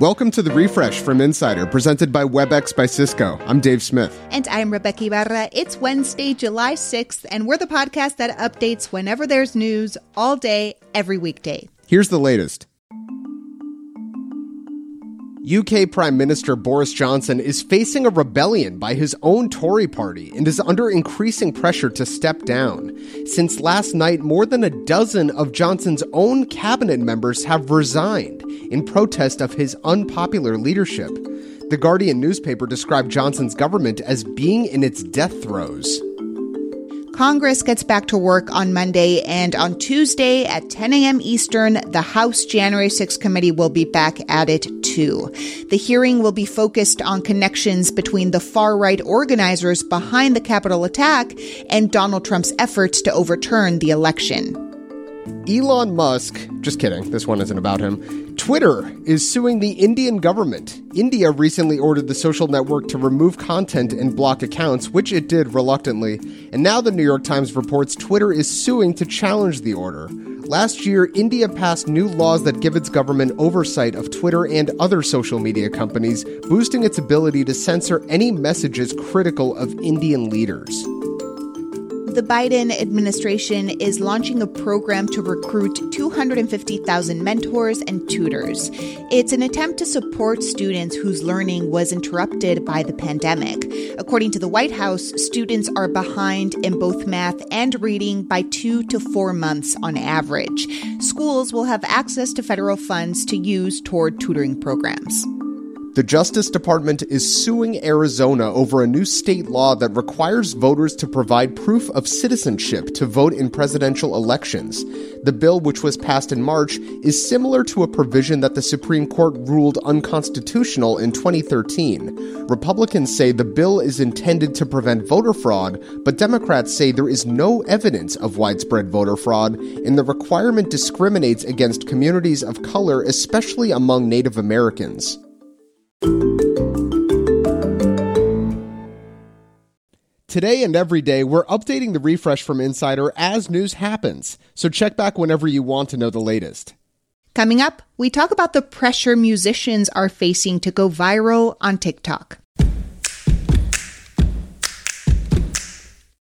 Welcome to the refresh from Insider, presented by WebEx by Cisco. I'm Dave Smith. And I'm Rebeca Ibarra. It's Wednesday, July 6th, and we're the podcast that updates whenever there's news all day, every weekday. Here's the latest. UK Prime Minister Boris Johnson is facing a rebellion by his own Tory party and is under increasing pressure to step down. Since last night, more than a dozen of Johnson's own cabinet members have resigned in protest of his unpopular leadership. The Guardian newspaper described Johnson's government as being in its death throes. Congress gets back to work on Monday, and on Tuesday at 10 a.m. Eastern, the House January 6 committee will be back at it too. The hearing will be focused on connections between the far right organizers behind the Capitol attack and Donald Trump's efforts to overturn the election. Elon Musk, just kidding, this one isn't about him. Twitter is suing the Indian government. India recently ordered the social network to remove content and block accounts, which it did reluctantly. And now the New York Times reports Twitter is suing to challenge the order. Last year, India passed new laws that give its government oversight of Twitter and other social media companies, boosting its ability to censor any messages critical of Indian leaders the Biden administration is launching a program to recruit 250,000 mentors and tutors. It's an attempt to support students whose learning was interrupted by the pandemic. According to the White House, students are behind in both math and reading by two to four months on average. Schools will have access to federal funds to use toward tutoring programs. The Justice Department is suing Arizona over a new state law that requires voters to provide proof of citizenship to vote in presidential elections. The bill, which was passed in March, is similar to a provision that the Supreme Court ruled unconstitutional in 2013. Republicans say the bill is intended to prevent voter fraud, but Democrats say there is no evidence of widespread voter fraud, and the requirement discriminates against communities of color, especially among Native Americans. Today and every day, we're updating the refresh from Insider as news happens, so check back whenever you want to know the latest. Coming up, we talk about the pressure musicians are facing to go viral on TikTok.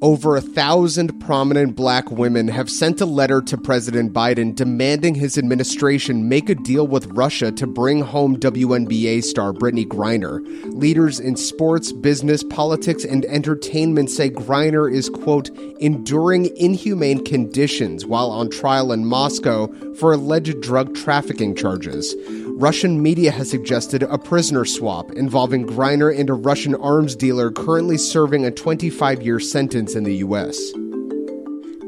Over a thousand prominent black women have sent a letter to President Biden demanding his administration make a deal with Russia to bring home WNBA star Brittney Griner. Leaders in sports, business, politics, and entertainment say Griner is, quote, enduring inhumane conditions while on trial in Moscow for alleged drug trafficking charges. Russian media has suggested a prisoner swap involving Griner and a Russian arms dealer currently serving a 25 year sentence in the U.S.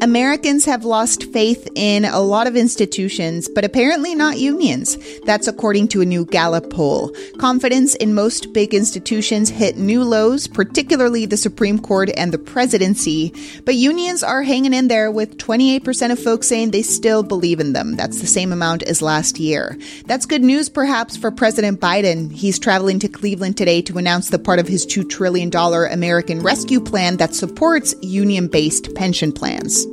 Americans have lost faith in a lot of institutions, but apparently not unions. That's according to a new Gallup poll. Confidence in most big institutions hit new lows, particularly the Supreme Court and the presidency. But unions are hanging in there with 28% of folks saying they still believe in them. That's the same amount as last year. That's good news, perhaps, for President Biden. He's traveling to Cleveland today to announce the part of his $2 trillion American Rescue Plan that supports union based pension plans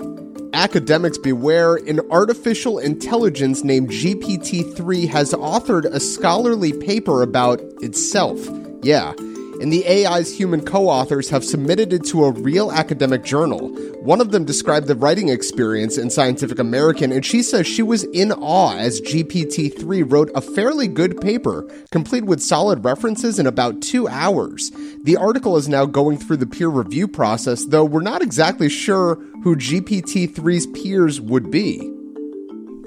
academics beware, an artificial intelligence named GPT 3 has authored a scholarly paper about itself. Yeah, and the AI's human co authors have submitted it to a real academic journal. One of them described the writing experience in Scientific American, and she says she was in awe as GPT 3 wrote a fairly good paper, complete with solid references in about two hours. The article is now going through the peer review process, though we're not exactly sure who GPT 3's peers would be.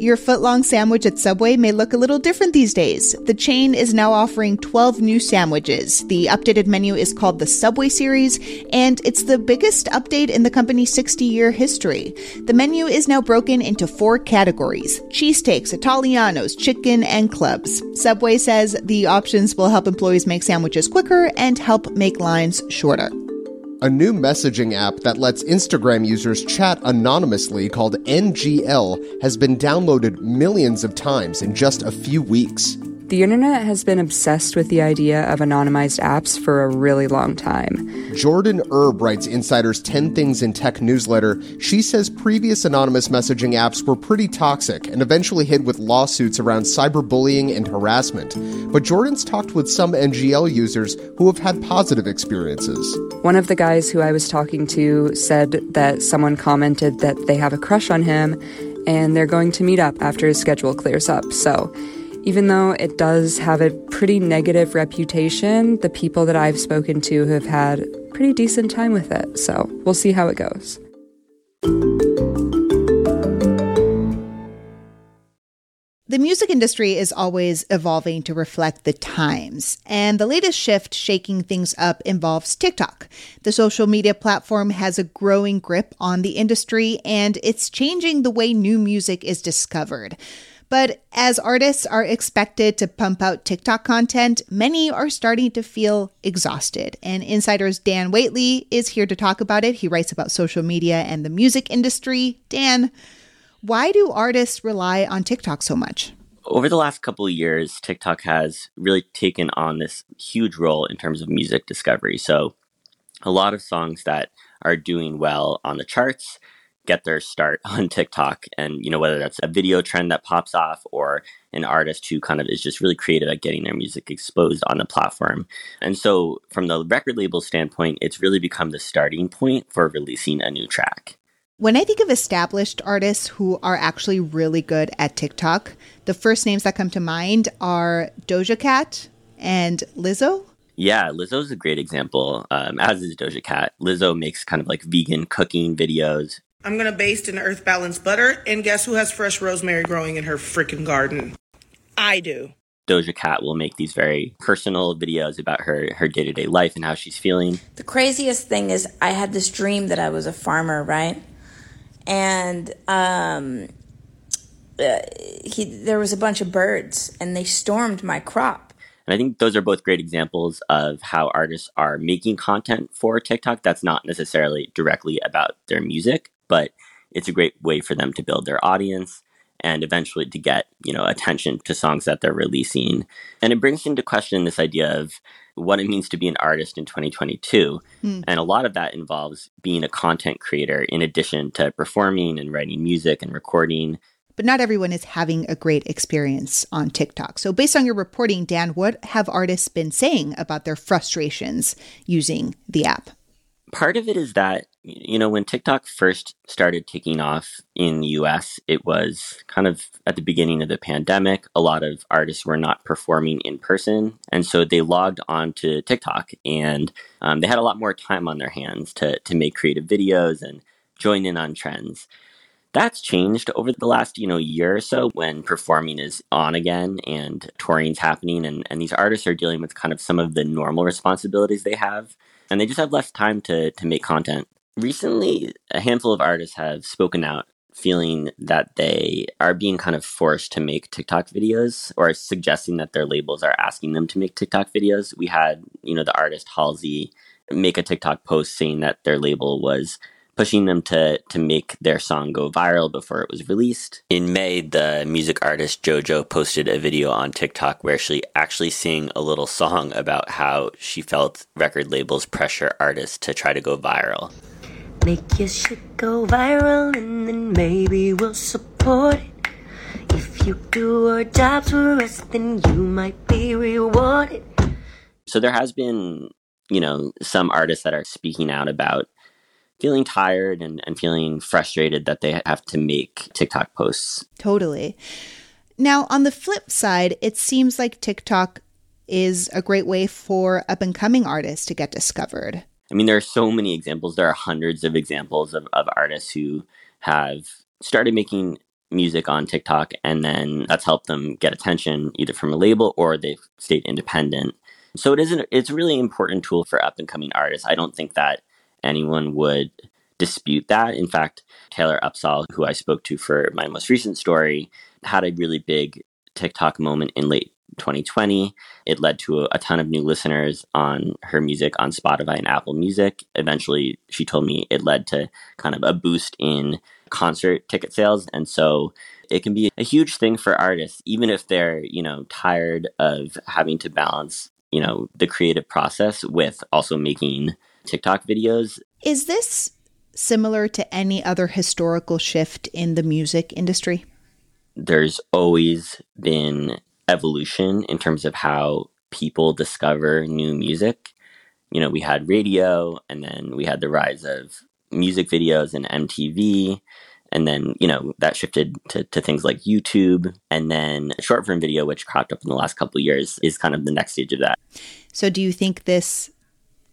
Your footlong sandwich at Subway may look a little different these days. The chain is now offering 12 new sandwiches. The updated menu is called the Subway Series, and it's the biggest update in the company's 60 year history. The menu is now broken into four categories cheesesteaks, Italianos, chicken, and clubs. Subway says the options will help employees make sandwiches quicker and help make lines shorter. A new messaging app that lets Instagram users chat anonymously called NGL has been downloaded millions of times in just a few weeks. The internet has been obsessed with the idea of anonymized apps for a really long time. Jordan Erb writes Insider's 10 Things in Tech newsletter. She says previous anonymous messaging apps were pretty toxic and eventually hit with lawsuits around cyberbullying and harassment. But Jordan's talked with some NGL users who have had positive experiences. One of the guys who I was talking to said that someone commented that they have a crush on him and they're going to meet up after his schedule clears up. So, even though it does have a pretty negative reputation, the people that I've spoken to have had pretty decent time with it. So we'll see how it goes. The music industry is always evolving to reflect the times, and the latest shift shaking things up involves TikTok. The social media platform has a growing grip on the industry, and it's changing the way new music is discovered. But as artists are expected to pump out TikTok content, many are starting to feel exhausted. And Insider's Dan Whateley is here to talk about it. He writes about social media and the music industry. Dan, why do artists rely on TikTok so much? Over the last couple of years, TikTok has really taken on this huge role in terms of music discovery. So, a lot of songs that are doing well on the charts get their start on TikTok. And, you know, whether that's a video trend that pops off or an artist who kind of is just really creative at getting their music exposed on the platform. And so, from the record label standpoint, it's really become the starting point for releasing a new track. When I think of established artists who are actually really good at TikTok, the first names that come to mind are Doja Cat and Lizzo. Yeah, Lizzo's a great example, um, as is Doja Cat. Lizzo makes kind of like vegan cooking videos. I'm gonna baste in earth balanced butter, and guess who has fresh rosemary growing in her freaking garden? I do. Doja Cat will make these very personal videos about her her day to day life and how she's feeling. The craziest thing is, I had this dream that I was a farmer, right? And um, uh, he, there was a bunch of birds, and they stormed my crop. And I think those are both great examples of how artists are making content for TikTok that's not necessarily directly about their music, but it's a great way for them to build their audience and eventually to get you know attention to songs that they're releasing and it brings into question this idea of what it means to be an artist in 2022 mm. and a lot of that involves being a content creator in addition to performing and writing music and recording but not everyone is having a great experience on TikTok. So, based on your reporting, Dan, what have artists been saying about their frustrations using the app? part of it is that you know when TikTok first started taking off in the US it was kind of at the beginning of the pandemic a lot of artists were not performing in person and so they logged on to TikTok and um, they had a lot more time on their hands to to make creative videos and join in on trends that's changed over the last you know year or so when performing is on again and touring's happening and, and these artists are dealing with kind of some of the normal responsibilities they have and they just have less time to to make content. Recently, a handful of artists have spoken out feeling that they are being kind of forced to make TikTok videos or suggesting that their labels are asking them to make TikTok videos. We had, you know, the artist Halsey make a TikTok post saying that their label was pushing them to to make their song go viral before it was released. In May, the music artist JoJo posted a video on TikTok where she actually sang a little song about how she felt record labels pressure artists to try to go viral. Make your shit go viral and then maybe we'll support it. If you do our jobs for us, then you might be rewarded. So there has been, you know, some artists that are speaking out about feeling tired and, and feeling frustrated that they have to make TikTok posts. Totally. Now, on the flip side, it seems like TikTok is a great way for up and coming artists to get discovered. I mean, there are so many examples. There are hundreds of examples of, of artists who have started making music on TikTok and then that's helped them get attention either from a label or they've stayed independent. So it is an, it's a really important tool for up and coming artists. I don't think that anyone would dispute that. In fact, Taylor Upsahl, who I spoke to for my most recent story, had a really big TikTok moment in late 2020. It led to a, a, ton of new listeners on her music on Spotify and Apple Music. Eventually, she told me it led to kind of a boost in concert ticket sales. And so it can be a huge thing for artists, even if they're, you know, tired of having to balance, you know, the creative process with also making TikTok videos. Is this similar to any other historical shift in the music industry? There's always been evolution in terms of how people discover new music. You know, we had radio and then we had the rise of music videos and MTV. And then, you know, that shifted to, to things like YouTube. And then short form video, which cropped up in the last couple years, is kind of the next stage of that. So do you think this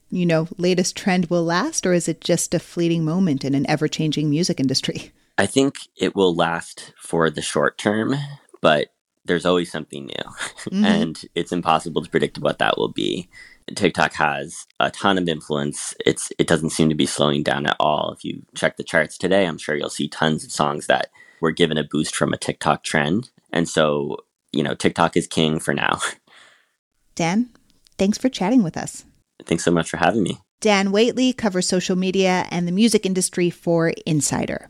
you know, latest trend will last, or is it just a fleeting moment in an ever changing music industry? I think it will last for the short term, but there's always something new, mm-hmm. and it's impossible to predict what that will be. TikTok has a ton of influence. It's it doesn't seem to be slowing down at all. If you check the charts today, I'm sure you'll see tons of songs that were given a boost from a TikTok trend. And so, you know, TikTok is king for now. Dan, thanks for chatting with us. Thanks so much for having me. Dan Whateley covers social media and the music industry for Insider.